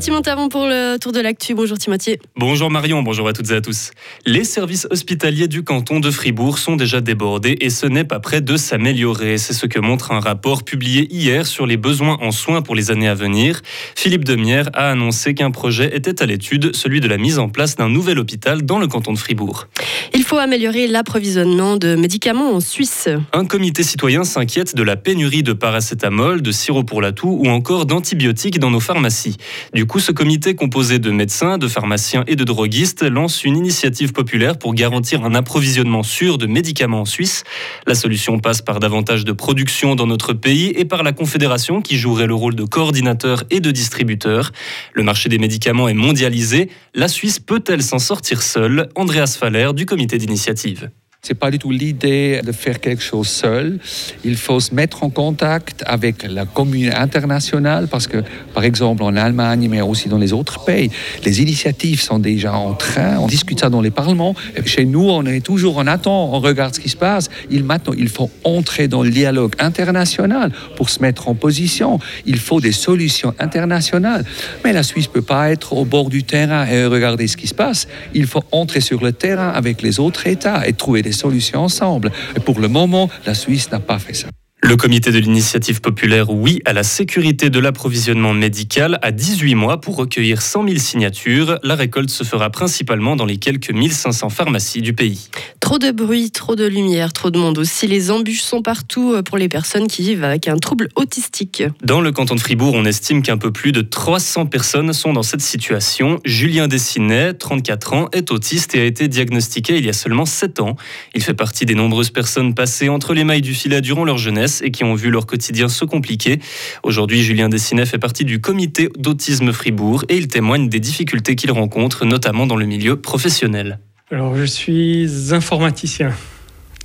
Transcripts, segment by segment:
Timothy Montavon pour le tour de l'actu. Bonjour Timothy. Bonjour Marion, bonjour à toutes et à tous. Les services hospitaliers du canton de Fribourg sont déjà débordés et ce n'est pas prêt de s'améliorer. C'est ce que montre un rapport publié hier sur les besoins en soins pour les années à venir. Philippe Demière a annoncé qu'un projet était à l'étude, celui de la mise en place d'un nouvel hôpital dans le canton de Fribourg. Il faut améliorer l'approvisionnement de médicaments en Suisse. Un comité citoyen s'inquiète de la pénurie de paracétamol, de sirop pour la toux ou encore d'antibiotiques dans nos pharmacies. Du coup, ce comité composé de médecins, de pharmaciens et de droguistes lance une initiative populaire pour garantir un approvisionnement sûr de médicaments en Suisse. La solution passe par davantage de production dans notre pays et par la Confédération qui jouerait le rôle de coordinateur et de distributeur. Le marché des médicaments est mondialisé. La Suisse peut-elle s'en sortir seule? Andreas Faller du comité d'initiative. C'est pas du tout l'idée de faire quelque chose seul. Il faut se mettre en contact avec la commune internationale parce que, par exemple, en Allemagne, mais aussi dans les autres pays, les initiatives sont déjà en train. On discute ça dans les parlements. Chez nous, on est toujours en attente, on regarde ce qui se passe. Il, maintenant, il faut entrer dans le dialogue international pour se mettre en position. Il faut des solutions internationales. Mais la Suisse peut pas être au bord du terrain et regarder ce qui se passe. Il faut entrer sur le terrain avec les autres États et trouver des solutions ensemble. Et pour le moment, la Suisse n'a pas fait ça. Le comité de l'initiative populaire Oui à la sécurité de l'approvisionnement médical a 18 mois pour recueillir 100 000 signatures. La récolte se fera principalement dans les quelques 1500 pharmacies du pays. Trop de bruit, trop de lumière, trop de monde aussi. Les embûches sont partout euh, pour les personnes qui vivent avec un trouble autistique. Dans le canton de Fribourg, on estime qu'un peu plus de 300 personnes sont dans cette situation. Julien Dessinet, 34 ans, est autiste et a été diagnostiqué il y a seulement 7 ans. Il fait partie des nombreuses personnes passées entre les mailles du filet durant leur jeunesse et qui ont vu leur quotidien se compliquer. Aujourd'hui, Julien Dessinet fait partie du comité d'autisme Fribourg et il témoigne des difficultés qu'il rencontre, notamment dans le milieu professionnel. Alors, je suis informaticien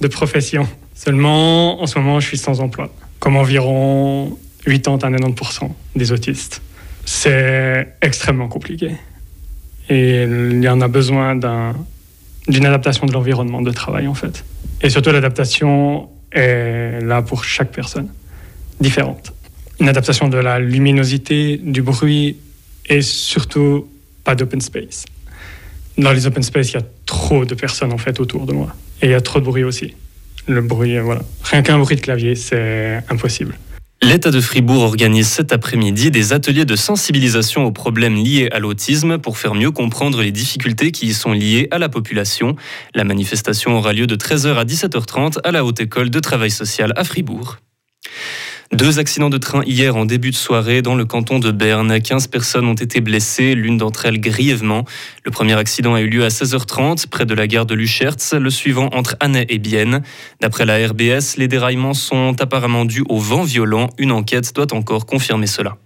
de profession. Seulement, en ce moment, je suis sans emploi, comme environ 80 à 90% des autistes. C'est extrêmement compliqué. Et il y en a besoin d'une adaptation de l'environnement de travail, en fait. Et surtout, l'adaptation est là pour chaque personne, différente. Une adaptation de la luminosité, du bruit et surtout pas d'open space dans les open space, il y a trop de personnes en fait autour de moi. Et il y a trop de bruit aussi. Le bruit, voilà. Rien qu'un bruit de clavier, c'est impossible. L'État de Fribourg organise cet après-midi des ateliers de sensibilisation aux problèmes liés à l'autisme pour faire mieux comprendre les difficultés qui y sont liées à la population. La manifestation aura lieu de 13h à 17h30 à la Haute École de Travail Social à Fribourg. Deux accidents de train hier en début de soirée dans le canton de Berne. 15 personnes ont été blessées, l'une d'entre elles grièvement. Le premier accident a eu lieu à 16h30 près de la gare de Luchertz, le suivant entre Annay et Bienne. D'après la RBS, les déraillements sont apparemment dus au vent violent. Une enquête doit encore confirmer cela.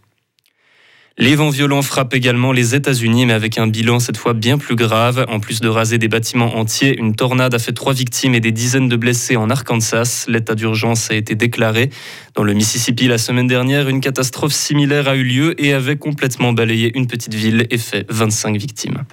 Les vents violents frappent également les États-Unis, mais avec un bilan cette fois bien plus grave. En plus de raser des bâtiments entiers, une tornade a fait trois victimes et des dizaines de blessés en Arkansas. L'état d'urgence a été déclaré. Dans le Mississippi, la semaine dernière, une catastrophe similaire a eu lieu et avait complètement balayé une petite ville et fait 25 victimes.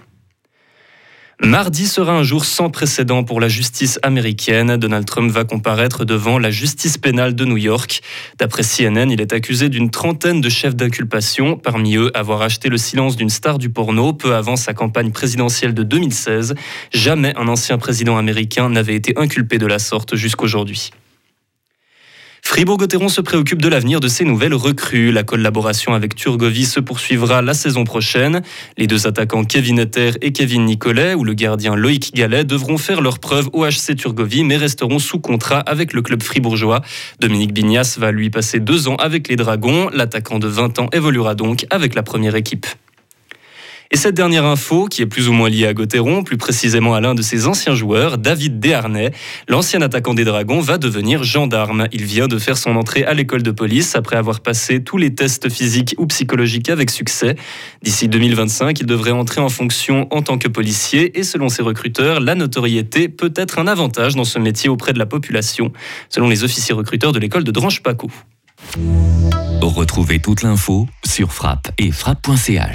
Mardi sera un jour sans précédent pour la justice américaine. Donald Trump va comparaître devant la justice pénale de New York. D'après CNN, il est accusé d'une trentaine de chefs d'inculpation, parmi eux avoir acheté le silence d'une star du porno peu avant sa campagne présidentielle de 2016. Jamais un ancien président américain n'avait été inculpé de la sorte jusqu'aujourd'hui. Fribourg-Gotteron se préoccupe de l'avenir de ses nouvelles recrues. La collaboration avec Turgovie se poursuivra la saison prochaine. Les deux attaquants Kevin Etter et Kevin Nicolet, ou le gardien Loïc Gallet, devront faire leur preuve au HC Turgovie, mais resteront sous contrat avec le club fribourgeois. Dominique Bignas va lui passer deux ans avec les Dragons. L'attaquant de 20 ans évoluera donc avec la première équipe. Et cette dernière info, qui est plus ou moins liée à Gauthieron, plus précisément à l'un de ses anciens joueurs, David Desharnais, l'ancien attaquant des Dragons, va devenir gendarme. Il vient de faire son entrée à l'école de police après avoir passé tous les tests physiques ou psychologiques avec succès. D'ici 2025, il devrait entrer en fonction en tant que policier et selon ses recruteurs, la notoriété peut être un avantage dans ce métier auprès de la population, selon les officiers recruteurs de l'école de Drange-Paco. Retrouvez toute l'info sur frappe et frappe.ch.